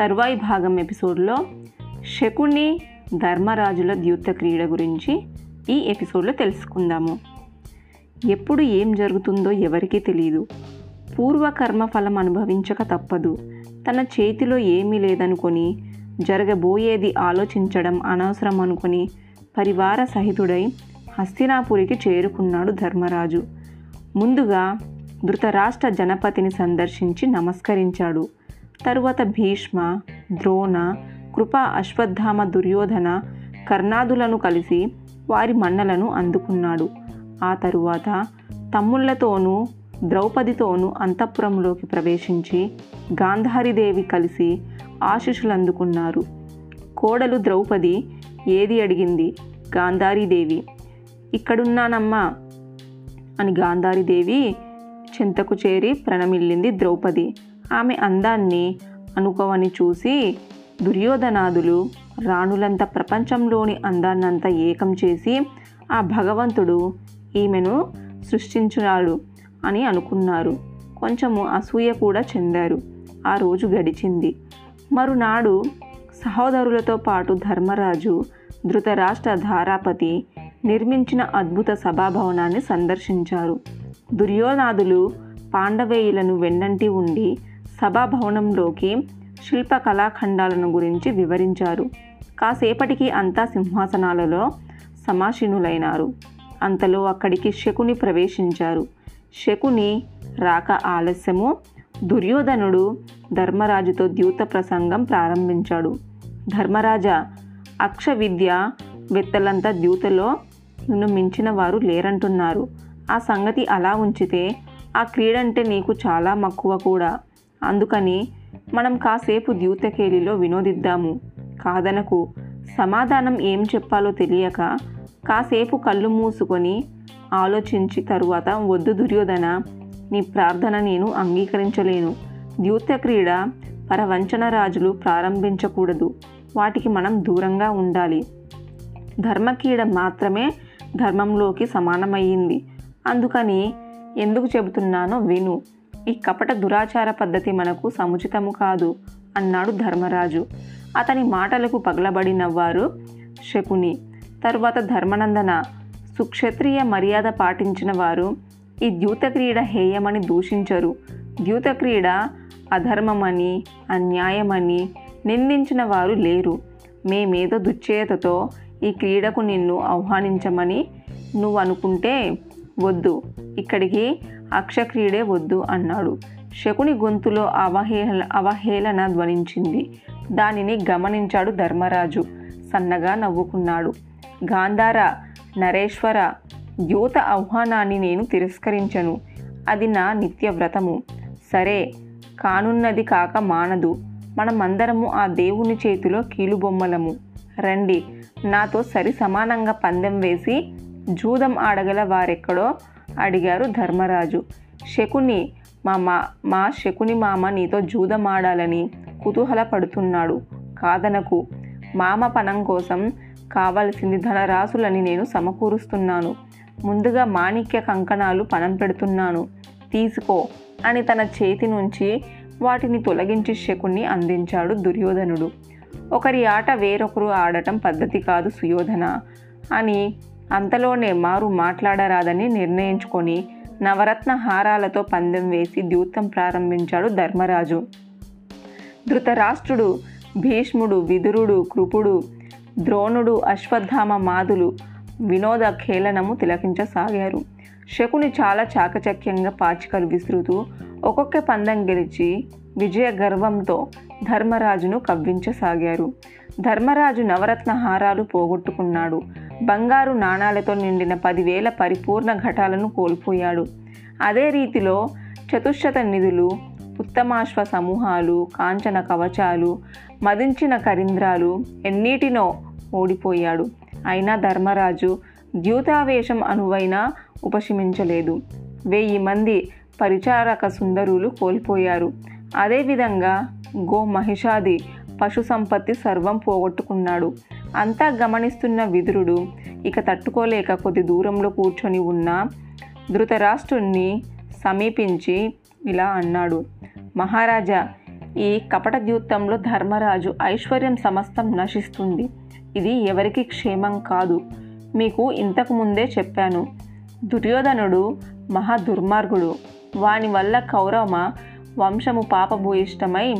తరువాయి భాగం ఎపిసోడ్లో శకుని ధర్మరాజుల ద్యూత క్రీడ గురించి ఈ ఎపిసోడ్లో తెలుసుకుందాము. ఎప్పుడు ఏం జరుగుతుందో ఎవరికీ తెలియదు పూర్వకర్మ ఫలం అనుభవించక తప్పదు. తన చేతిలో ఏమీ లేదనుకొని జరగబోయేది ఆలోచించడం అనవసరం అనుకొని పరివార సహితుడై హస్తినాపురికి చేరుకున్నాడు ధర్మరాజు. ముందుగా ధృతరాష్ట్ర జనపతిని సందర్శించి నమస్కరించాడు. తరువాత భీష్మ ద్రోణ కృప అశ్వత్థామ దుర్యోధన కర్ణాదులను కలిసి వారి మన్నలను అందుకున్నాడు. ఆ తరువాత తమ్ముళ్ళతోనూ ద్రౌపదితోనూ అంతఃపురంలోకి ప్రవేశించి గాంధారీదేవి కలిసి ఆశీస్సులు అందుకున్నారు కోడలు ద్రౌపది ఏది అడిగింది? గాంధారీదేవి ఇక్కడున్నానమ్మా అని గాంధారీదేవి చింతకు చేరి ప్రణమిల్లింది ద్రౌపది. ఆమె అందాన్ని అనుకోవని చూసి దుర్యోధనాదులు రాణులంత ప్రపంచంలోని అందాన్నంతా ఏకం చేసి ఆ భగవంతుడు ఈమెను సృష్టించాడు అని అనుకున్నారు. కొంచెము అసూయ కూడా చెందారు. ఆ రోజు గడిచింది. మరునాడు సహోదరులతో పాటు ధర్మరాజు ధృతరాష్ట్ర ధారాపతి నిర్మించిన అద్భుత సభాభవనాన్ని సందర్శించారు. దుర్యోధనాదులు పాండవేయులను వెన్నంటి ఉండి సభాభవనంలోకి శిల్ప కళాఖండాలను గురించి వివరించారు. కాసేపటికి అంతా సింహాసనాలలో సమాసీనులైనారు అంతలో అక్కడికి శకుని ప్రవేశించారు. శకుని రాక ఆలస్యము దుర్యోధనుడు ధర్మరాజుతో ద్యూత ప్రసంగం ప్రారంభించాడు. ధర్మరాజ అక్ష విద్య వెత్తలంతా ద్యూతలో నిన్ను మించిన వారు లేరంటున్నారు. ఆ సంగతి అలా ఉంచితే ఆ క్రీడంటే నీకు చాలా మక్కువ కూడా. అందుకని మనం కాసేపు ద్యూతకేలిలో వినోదిద్దాము. కాదనకు సమాధానం ఏం చెప్పాలో తెలియక కాసేపు కళ్ళు మూసుకొని ఆలోచించి తరువాత వద్దు దుర్యోధన నీ ప్రార్థన నేను అంగీకరించలేను. ద్యూత క్రీడ పరవంచన రాజులు ప్రారంభించకూడదు. వాటికి మనం దూరంగా ఉండాలి. ధర్మక్రీడ మాత్రమే ధర్మంలోకి సమానమయ్యింది. అందుకని ఎందుకు చెబుతున్నానో విను. ఈ కపట దురాచార పద్ధతి మనకు సముచితము కాదు అన్నాడు ధర్మరాజు. అతని మాటలకు పగలబడి నవ్వారు శకుని తరువాత ధర్మనందన సుక్షత్రియ మర్యాద పాటించిన వారు ఈ ద్యూత క్రీడ హేయమని దూషించరు. ద్యూత క్రీడ అధర్మమని అన్యాయమని నిందించిన వారు లేరు. మేమేదో దుశ్చేతతో ఈ క్రీడకు నిన్ను ఆహ్వానించమని నువ్వు అనుకుంటే వద్దు. ఇక్కడికి అక్షక్రీడే వద్దు అన్నాడు. శకుని గొంతులో అవహేళ అవహేళన ధ్వనించింది. దానిని గమనించాడు ధర్మరాజు. సన్నగా నవ్వుకున్నాడు. గాంధార నరేశ్వర యువత ఆహ్వానాన్ని నేను తిరస్కరించను. అది నా నిత్య వ్రతము. సరే కానున్నది కాక మానదు. మనమందరము ఆ దేవుని చేతిలో కీలుబొమ్మలము. రండి. నాతో సరి సమానంగా పందెం వేసి జూదం ఆడగల వారెక్కడో అడిగారు ధర్మరాజు. శకుని మా మా మా శకుని మామ నీతో జూదం ఆడాలని కుతూహలపడుతున్నాడు. కాదనకు. మామ పనం కోసం కావలసింది ధనరాశులని నేను సమకూరుస్తున్నాను. ముందుగా మాణిక్య కంకణాలు పనం పెడుతున్నాను. తీసుకో అని తన చేతి నుంచి వాటిని తొలగించి శకుని అందించాడు దుర్యోధనుడు. ఒకరి ఆట వేరొకరు ఆడటం పద్ధతి కాదు సుయోధన అని అంతలోనే మారు మాట్లాడరాదని నిర్ణయించుకొని నవరత్న హారాలతో పందెం వేసి ద్యూతం ప్రారంభించాడు ధర్మరాజు. ధృతరాష్ట్రుడు భీష్ముడు విదురుడు కృపుడు ద్రోణుడు అశ్వత్థామ మాదులు వినోద ఖేళనము తిలకించసాగారు. శకుని చాలా చాకచక్యంగా పాచికలు విసురుతూ ఒక్కొక్క పందెం గెలిచి విజయ గర్వంతో ధర్మరాజును కవ్వించసాగారు. ధర్మరాజు నవరత్న హారాలు పోగొట్టుకున్నాడు. బంగారు నాణాలతో నిండిన పదివేల పరిపూర్ణ ఘటాలను కోల్పోయాడు. అదే రీతిలో చతుశ్శత నిధులు ఉత్తమాశ్వ సమూహాలు కాంచన కవచాలు మదించిన కరింద్రాలు ఎన్నిటినో ఓడిపోయాడు. అయినా ధర్మరాజు ద్యూతావేశం అనువైనా ఉపశమించలేదు. వెయ్యి మంది పరిచారక సుందరులు కోల్పోయారు. అదేవిధంగా గో మహిషాది పశు సంపత్తి సర్వం పోగొట్టుకున్నాడు. అంతా గమనిస్తున్న విదురుడు ఇక తట్టుకోలేక కొద్ది దూరంలో కూర్చొని ఉన్న ధృతరాష్ట్రుణ్ణి సమీపించి ఇలా అన్నాడు. మహారాజా ఈ కపట ద్యూతంలో ధర్మరాజు ఐశ్వర్యం సమస్తం నశిస్తుంది. ఇది ఎవరికి క్షేమం కాదు. మీకు ఇంతకు ముందే చెప్పాను. దుర్యోధనుడు మహా దుర్మార్గుడు వాని వల్ల కౌరవ వంశము పాపభూయిష్టమై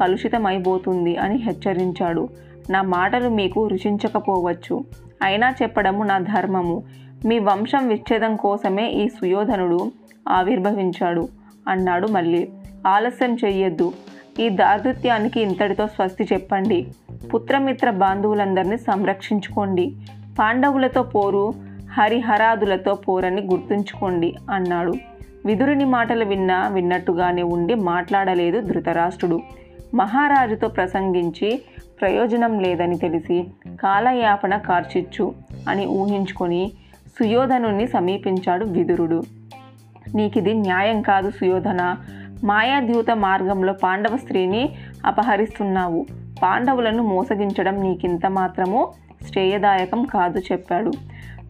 కలుషితమైపోతుంది అని హెచ్చరించాడు. నా మాటలు మీకు రుచించకపోవచ్చు. అయినా చెప్పడము నా ధర్మము. మీ వంశం విచ్ఛేదం కోసమే ఈ సుయోధనుడు ఆవిర్భవించాడు అన్నాడు మళ్ళీ. ఆలస్యం చెయ్యొద్దు. ఈ దార్ధృత్యానికి ఇంతటితో స్వస్తి చెప్పండి. పుత్రమిత్ర బాంధవులందరినీ సంరక్షించుకోండి. పాండవులతో పోరు హరిహరాదులతో పోరని గుర్తుంచుకోండి అన్నాడు. విదురుని మాటలు విన్నా విన్నట్టుగానే ఉండి మాట్లాడలేదు ధృతరాష్ట్రుడు. మహారాజుతో ప్రసంగించి ప్రయోజనం లేదని తెలిసి కాలయాపన కార్చిచ్చు అని ఊహించుకొని సుయోధనుణ్ణి సమీపించాడు విదురుడు. నీకిది న్యాయం కాదు సుయోధన. మాయాద్యూత మార్గంలో పాండవ స్త్రీని అపహరిస్తున్నావు. పాండవులను మోసగించడం నీకింత మాత్రము శ్రేయదాయకం కాదు చెప్పాడు.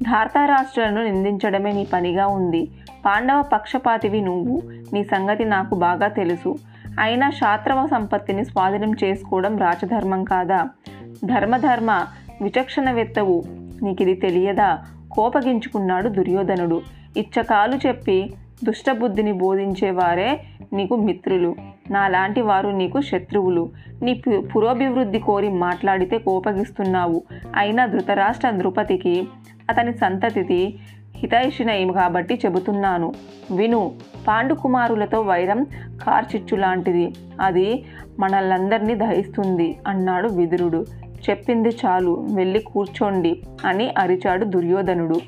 ధార్తారాష్ట్రులను నిందించడమే నీ పనిగా ఉంది. పాండవ పక్షపాతివి నువ్వు. నీ సంగతి నాకు బాగా తెలుసు. అయినా శాస్త్రవ సంపత్తిని స్వాధీనం చేసుకోవడం రాజధర్మం కాదా? ధర్మధర్మ విచక్షణవేత్తవు. నీకిది తెలియదా? కోపగించుకున్నాడు దుర్యోధనుడు. ఇచ్చకాలు చెప్పి దుష్టబుద్ధిని బోధించేవారే నీకు మిత్రులు. నాలాంటి వారు నీకు శత్రువులు. నీ పు- పురోభివృద్ధి కోరి మాట్లాడితే కోపగిస్తున్నావు. అయినా ధృతరాష్ట్ర నృపతికి అతని సంతతికి హితైషినయం కాబట్టి చెబుతున్నాను. విను పాండుకుమారులతో వైరం కార్చిచ్చు లాంటిది అది మనల్లందరినీ దహిస్తుంది అన్నాడు విదురుడు. చెప్పింది చాలు వెళ్ళి కూర్చోండి అని అరిచాడు దుర్యోధనుడు.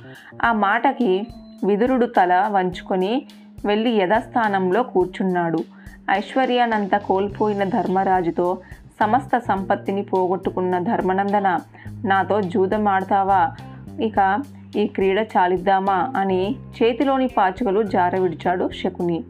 ఆ మాటకి విదురుడు తల వంచుకొని వెళ్ళి యథాస్థానంలో కూర్చున్నాడు. ఐశ్వర్యానంత కోల్పోయిన ధర్మరాజుతో సమస్త సంపత్తిని పోగొట్టుకున్న ధర్మనందన నాతో జూదమాడతావా? ఇక ఈ క్రీడ చాలిద్దామా అని చేతిలోని పాచికలు జారవిడిచాడు శకుని.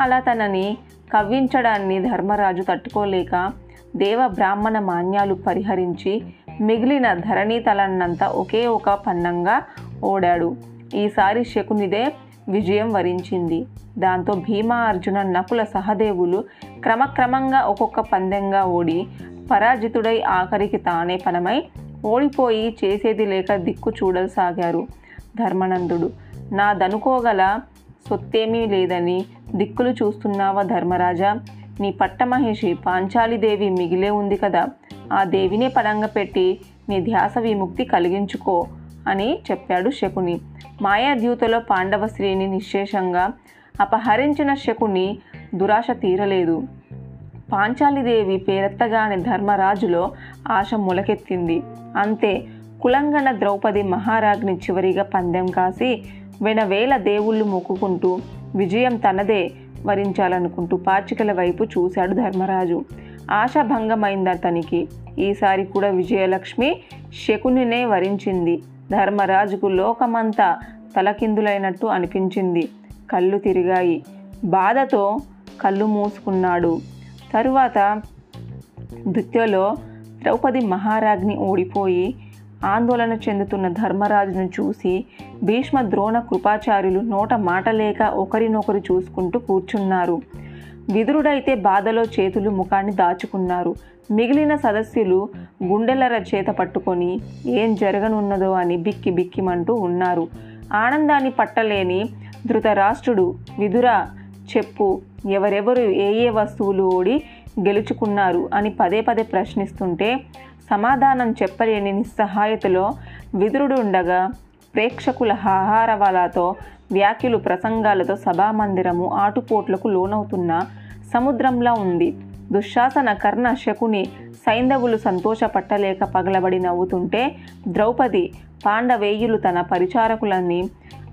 అలా తనని కవ్వించడాన్ని ధర్మరాజు తట్టుకోలేక దేవ బ్రాహ్మణ మాన్యాలు పరిహరించి మిగిలిన ధరణి తలన్నంతా ఒకే ఒక పన్నంగా ఓడాడు. ఈసారి శకునిదే విజయం వరించింది. దాంతో భీమా అర్జున నకుల సహదేవులు క్రమక్రమంగా ఒక్కొక్క పందెంగా ఓడి పరాజితుడై ఆఖరికి తానే పనమై ఓడిపోయి చేసేది లేక దిక్కు చూడసాగారు ధర్మనందుడు. నాదనుకోగల సొత్తేమీ లేదని దిక్కులు చూస్తున్నావా ధర్మరాజా? నీ పట్టమహేషి పాంచాలిదేవి మిగిలే ఉంది కదా. ఆ దేవినే పడంగా పెట్టి నీ ధ్యాస విముక్తి కలిగించుకో అని చెప్పాడు శకుని. మాయాద్యూతలో పాండవ స్త్రీని నిశ్శేషంగా అపహరించిన శకుని దురాశ తీరలేదు. పాంచాలిదేవి పేరెత్తగానే ధర్మరాజులో ఆశ మొలకెత్తింది. అంతే కులంగణ ద్రౌపది మహారాజ్ని చివరిగా పందెం కాసి వెనవేల దేవుళ్ళు మొక్కుకుంటూ విజయం తనదే వరించాలనుకుంటూ పాచికల వైపు చూశాడు ధర్మరాజు. ఆశ భంగమైంది అతనికి ఈసారి కూడా విజయలక్ష్మి శకునినే వరించింది. ధర్మరాజుకు లోకమంతా తలకిందులైనట్టు అనిపించింది. కళ్ళు తిరిగాయి. బాధతో కళ్ళు మూసుకున్నాడు. తరువాత నృత్యలో ద్రౌపది మహారాజ్ని ఓడిపోయి ఆందోళన చెందుతున్న ధర్మరాజును చూసి భీష్మ ద్రోణ కృపాచార్యులు నోట మాట లేక ఒకరినొకరు చూసుకుంటూ కూర్చున్నారు. విదురుడైతే బాధలో చేతులు ముఖాన్ని దాచుకున్నారు. మిగిలిన సదస్యులు గుండెలర చేత పట్టుకొని ఏం జరగనున్నదో అని బిక్కి బిక్కిమంటూ ఉన్నారు. ఆనందాన్ని పట్టలేని ధృతరాష్ట్రుడు విదుర చెప్పు ఎవరెవరు ఏ ఏ వస్తువులు ఓడి గెలుచుకున్నారు అని పదే పదే ప్రశ్నిస్తుంటే సమాధానం చెప్పలేని నిస్సహాయతలో విదురుడు ఉండగా ప్రేక్షకుల హాహారవాలతో వ్యాఖ్యలు ప్రసంగాలతో సభామందిరము ఆటుపోట్లకు లోనవుతున్న సముద్రంలా ఉంది. దుశ్శాసన కర్ణ శకుని సైంధవులు సంతోషపట్టలేక పగలబడి నవ్వుతుంటే ద్రౌపది పాండవేయులు తన పరిచారకులని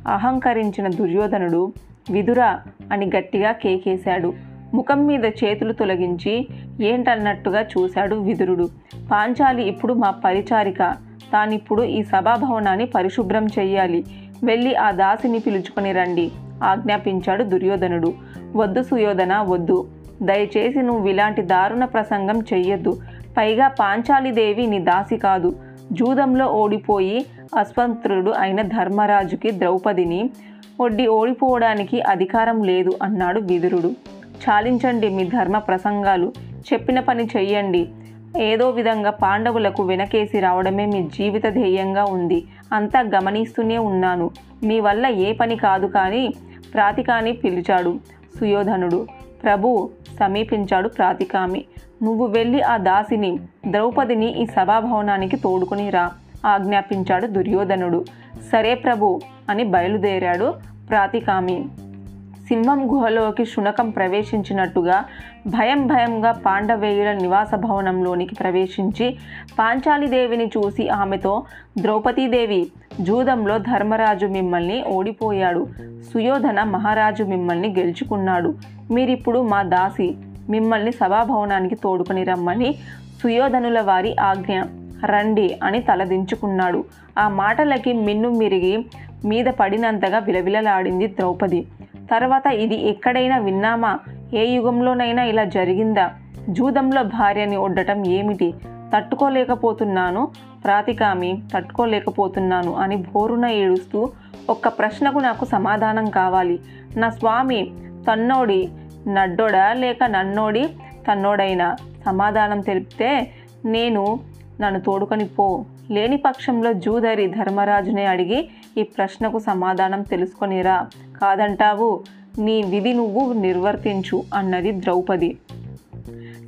అహంకరించిన దుర్యోధనుడు విదురా అని గట్టిగా కేకేశాడు. ముఖం మీద చేతులు తొలగించి ఏంటన్నట్టుగా చూశాడు విదురుడు. పాంచాలి ఇప్పుడు మా పరిచారిక. తానిప్పుడు ఈ సభాభవనాన్ని పరిశుభ్రం చెయ్యాలి. వెళ్ళి ఆ దాసిని పిలుచుకొని రండి ఆజ్ఞాపించాడు దుర్యోధనుడు. వద్దు సుయోధన వద్దు. దయచేసి నువ్వు ఇలాంటి దారుణ ప్రసంగం చెయ్యొద్దు. పైగా పాంచాలిదేవి నీ దాసి కాదు. జూదంలో ఓడిపోయి అస్వంత్రుడు అయిన ధర్మరాజుకి ద్రౌపదిని ఒడ్డి ఓడిపోవడానికి అధికారం లేదు అన్నాడు విదురుడు. చాలించండి మీ ధర్మ ప్రసంగాలు. చెప్పిన పని చెయ్యండి. ఏదో విధంగా పాండవులకు వెనకేసి రావడమే మీ జీవిత ధ్యేయంగా ఉంది. అంతా గమనిస్తూనే ఉన్నాను. మీ వల్ల ఏ పని కాదు కానీ ప్రాతికాని పిలిచాడు సుయోధనుడు. ప్రభు సమీపించాడు ప్రాతికామి. నువ్వు వెళ్ళి ఆ దాసిని ద్రౌపదిని ఈ సభాభవనానికి తోడుకుని రా ఆజ్ఞాపించాడు దుర్యోధనుడు. సరే ప్రభు అని బయలుదేరాడు ప్రాతికామి. సింహం గుహలోకి శునకం ప్రవేశించినట్టుగా భయం భయంగా పాండవేయుల నివాస భవనంలోనికి ప్రవేశించి పాంచాలిదేవిని చూసి ఆమెతో ద్రౌపదీదేవి జూదంలో ధర్మరాజు మిమ్మల్ని ఓడిపోయాడు. సుయోధన మహారాజు మిమ్మల్ని గెలుచుకున్నాడు. మీరిప్పుడు మా దాసి. మిమ్మల్ని సభాభవనానికి తోడుకొని రమ్మని సుయోధనుల వారి ఆజ్ఞ. రండి అని తలదించుకున్నాడు. ఆ మాటలకి మిన్ను మిరిగి మీద పడినంతగా విలవిలలాడింది ద్రౌపది. తర్వాత ఇది ఎక్కడైనా విన్నామా? ఏ యుగంలోనైనా ఇలా జరిగిందా? జూదంలో భార్యని ఒడ్డటం ఏమిటి? తట్టుకోలేకపోతున్నాను. ప్రాతికామి తట్టుకోలేకపోతున్నాను అని బోరున ఏడుస్తూ ఒక్క ప్రశ్నకు నాకు సమాధానం కావాలి. నా స్వామి తన్నోడి నడ్డోడా లేక నన్నోడి తన్నోడైనా? సమాధానం తెలిపితే నేను నన్ను తోడుకొని పో. లేని పక్షంలో జూదరి ధర్మరాజునే అడిగి ఈ ప్రశ్నకు సమాధానం తెలుసుకొనిరా. కాదంటావు నీ విధి నువ్వు నిర్వర్తించు అన్నది ద్రౌపది.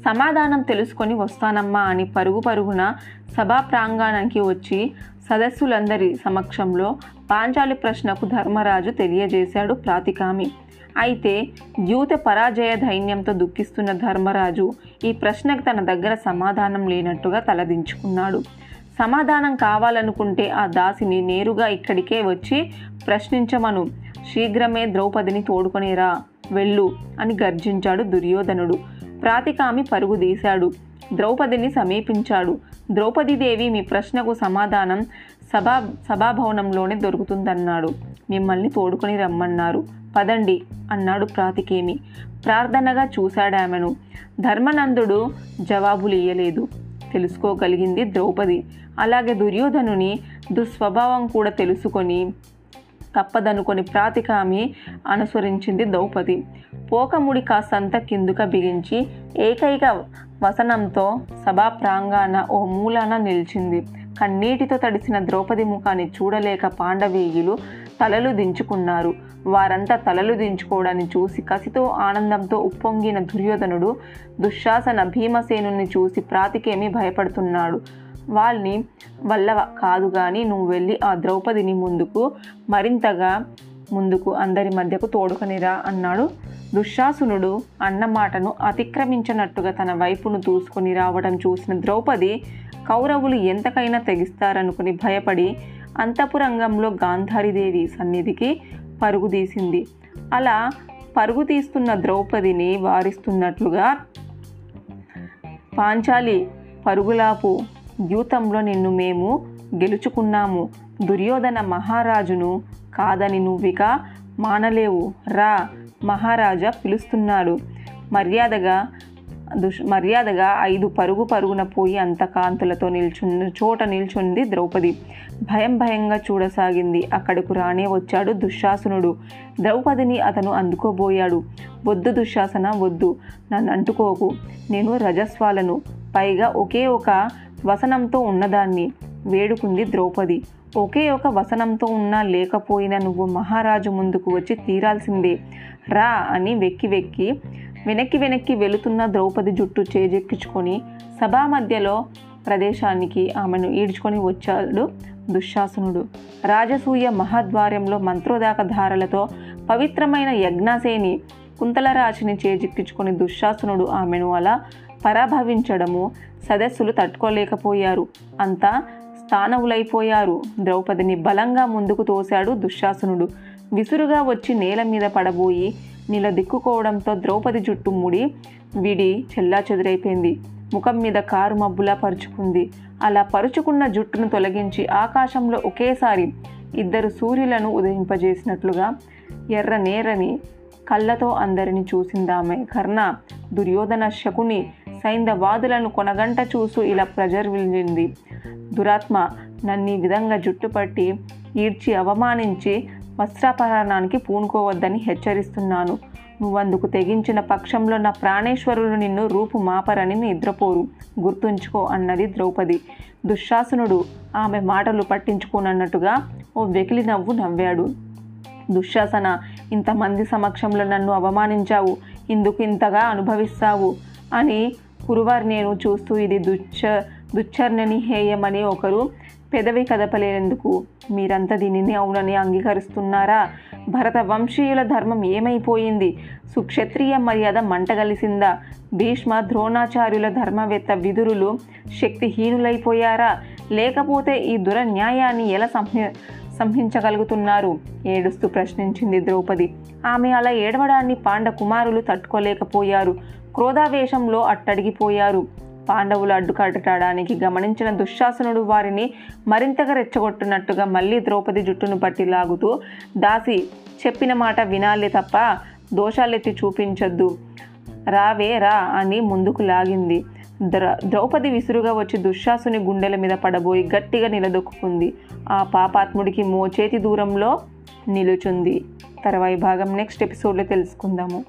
సమాధానం తెలుసుకొని వస్తానమ్మా అని పరుగు పరుగున సభా ప్రాంగణానికి వచ్చి సదస్సులందరి సమక్షంలో పాంచాలి ప్రశ్నకు ధర్మరాజు తెలియజేశాడు ప్రాతికామి. అయితే ద్యూత పరాజయ ధైన్యంతో దుఃఖిస్తున్న ధర్మరాజు ఈ ప్రశ్నకు తన దగ్గర సమాధానం లేనట్టుగా తలదించుకున్నాడు. సమాధానం కావాలనుకుంటే ఆ దాసిని నేరుగా ఇక్కడికే వచ్చి ప్రశ్నించమను. శీఘ్రమే ద్రౌపదిని తోడుకొనిరా వెళ్ళు అని గర్జించాడు దుర్యోధనుడు. ప్రాతికామి పరుగు తీశాడు. ద్రౌపదిని సమీపించాడు. ద్రౌపదీదేవి మీ ప్రశ్నకు సమాధానం సభా సభాభవనంలోనే దొరుకుతుందన్నాడు. మిమ్మల్ని తోడుకొని రమ్మన్నారు. పదండి అన్నాడు ప్రాతికేమి. ప్రార్థనగా చూశాడామెను. ధర్మనందుడు జవాబులియ్యలేదు. తెలుసుకోగలిగింది ద్రౌపది. అలాగే దుర్యోధనుని దుస్వభావం కూడా తెలుసుకొని తప్పదనుకొని ప్రాతికామి అనుసరించింది ద్రౌపది. పోకముడి కాసంత కిందుక బిగించి ఏకైక వసనంతో సభా ప్రాంగాన ఓ మూలాన నిలిచింది. కన్నీటితో తడిసిన ద్రౌపది ముఖాన్ని చూడలేక పాండవీయులు తలలు దించుకున్నారు. వారంతా తలలు దించుకోవడాన్ని చూసి కసితో ఆనందంతో ఉప్పొంగిన దుర్యోధనుడు దుశ్శాసన భీమసేనుని చూసి ప్రాతికేమి భయపడుతున్నాడు. వాళ్ళని వల్ల కాదు కానీ నువ్వు వెళ్ళి ఆ ద్రౌపదిని ముందుకు మరింతగా ముందుకు అందరి మధ్యకు తోడుకనిరా అన్నాడు దుశ్శాసునుడు అన్నమాటను అతిక్రమించినట్టుగా తన వైపును దూసుకొని రావడం చూసిన ద్రౌపది కౌరవులు ఎంతకైనా తెగిస్తారనుకుని భయపడి అంతపురంగంలో గాంధారీదేవి సన్నిధికి పరుగు తీసింది. అలా పరుగు తీస్తున్న ద్రౌపదిని వారిస్తున్నట్లుగా పాంచాలి పరుగులాపు ద్యూతంలో నిన్ను మేము గెలుచుకున్నాము. దుర్యోధన మహారాజును కాదని నువ్విక మానలేవు. రా మహారాజా పిలుస్తున్నాడు. మర్యాదగా దుష్ మర్యాదగా ఐదు పరుగు పరుగున పోయి అంత కాంతులతో నిల్చున్న చోట నిల్చుంది ద్రౌపది. భయం భయంగా చూడసాగింది. అక్కడకు రానే వచ్చాడు దుశ్శాసనుడు. ద్రౌపదిని అతను అందుకోబోయాడు. వద్దు దుశ్శాసన వద్దు. నన్ను అంటుకోకు. నేను రజస్వాలను. పైగా ఒకే ఒక వసనంతో ఉన్నదాన్ని వేడుకుంది ద్రౌపది. ఒకే ఒక వసనంతో ఉన్నా లేకపోయినా నువ్వు మహారాజు ముందుకు వచ్చి తీరాల్సిందే. రా అని వెక్కి వెక్కి వెనక్కి వెనక్కి వెళుతున్న ద్రౌపది జుట్టు చేజెక్కించుకొని సభా మధ్యలో ప్రదేశానికి ఆమెను ఈడ్చుకొని వచ్చాడు దుశ్శాసనుడు. రాజసూయ మహాద్వార్యంలో మంత్రోదాక ధారలతో పవిత్రమైన యజ్ఞసేని కుంతలరాశిని చేజిక్కించుకొని దుశ్శాసనుడు ఆమెను అలా పరాభవించడము సదస్సులు తట్టుకోలేకపోయారు. అంతా స్థానవులైపోయారు. ద్రౌపదిని బలంగా ముందుకు తోశాడు దుశ్శాసనుడు. విసురుగా వచ్చి నేల మీద పడబోయి నీళ్ళ దిక్కుకోవడంతో ద్రౌపది జుట్టు ముడి విడి చెల్లా చెదురైపోయింది. ముఖం మీద కారు మబ్బులా పరుచుకుంది. అలా పరుచుకున్న జుట్టును తొలగించి ఆకాశంలో ఒకేసారి ఇద్దరు సూర్యులను ఉదయింపజేసినట్లుగా ఎర్ర నేరని కళ్ళతో అందరిని చూసిందామె. కర్ణ దుర్యోధన శకుని సైంధవాదులను కొనగంట చూసు ఇలా ప్రజర్విల్లింది దురాత్మ నన్ను ఈ విధంగా జుట్టుపట్టి ఈడ్చి అవమానించి వస్త్రాపహరణానికి పూనుకోవద్దని హెచ్చరిస్తున్నాను. నువ్వందుకు తెగించిన పక్షంలో నా ప్రాణేశ్వరులు నిన్ను రూపు మాపరని నిద్రపోరు. గుర్తుంచుకో అన్నది ద్రౌపది. దుశ్శాసనుడు ఆమె మాటలు పట్టించుకోనన్నట్టుగా ఓ వెకిలి నవ్వు నవ్వాడు. దుశ్శాసన ఇంతమంది సమక్షంలో నన్ను అవమానించావు. ఇందుకు ఇంతగా అనుభవిస్తావు అని కురువారు నేను చూస్తూ ఇది దుచ్చ దుచ్చర్ణని హేయమని ఒకరు పెదవి కదపలేనందుకు మీరంతా దీనిని అవునని అంగీకరిస్తున్నారా? భరత వంశీయుల ధర్మం ఏమైపోయింది? సుక్షత్రియ మర్యాద మంటగలిసిందా భీష్మ ద్రోణాచార్యుల ధర్మవేత్త విదురులు శక్తిహీనులైపోయారా? లేకపోతే ఈ దురన్యాయాన్ని ఎలా సంహ సంహించగలుగుతున్నారు ఏడుస్తూ ప్రశ్నించింది ద్రౌపది. ఆమె అలా ఏడవడాన్ని పాండ కుమారులు తట్టుకోలేకపోయారు. క్రోధావేశంలో అట్టడిగిపోయారు. పాండవులు అడ్డుకట్టడానికి గమనించిన దుశ్శాసనుడు వారిని మరింతగా రెచ్చగొట్టున్నట్టుగా మళ్ళీ ద్రౌపది జుట్టును పట్టి లాగుతూ దాసి చెప్పిన మాట వినాలి తప్ప దోషాలెత్తి చూపించొద్దు. రావే రా అని ముందుకు లాగింది. ద్ర ద్రౌపది విసురుగా వచ్చి దుశ్శాసుని గుండెల మీద పడబోయి గట్టిగా నిలదొక్కుంది ఆ పాపాత్ముడికి మోచేతి దూరంలో నిలుచుంది. తర్వాయి భాగం నెక్స్ట్ ఎపిసోడ్లో తెలుసుకుందాము.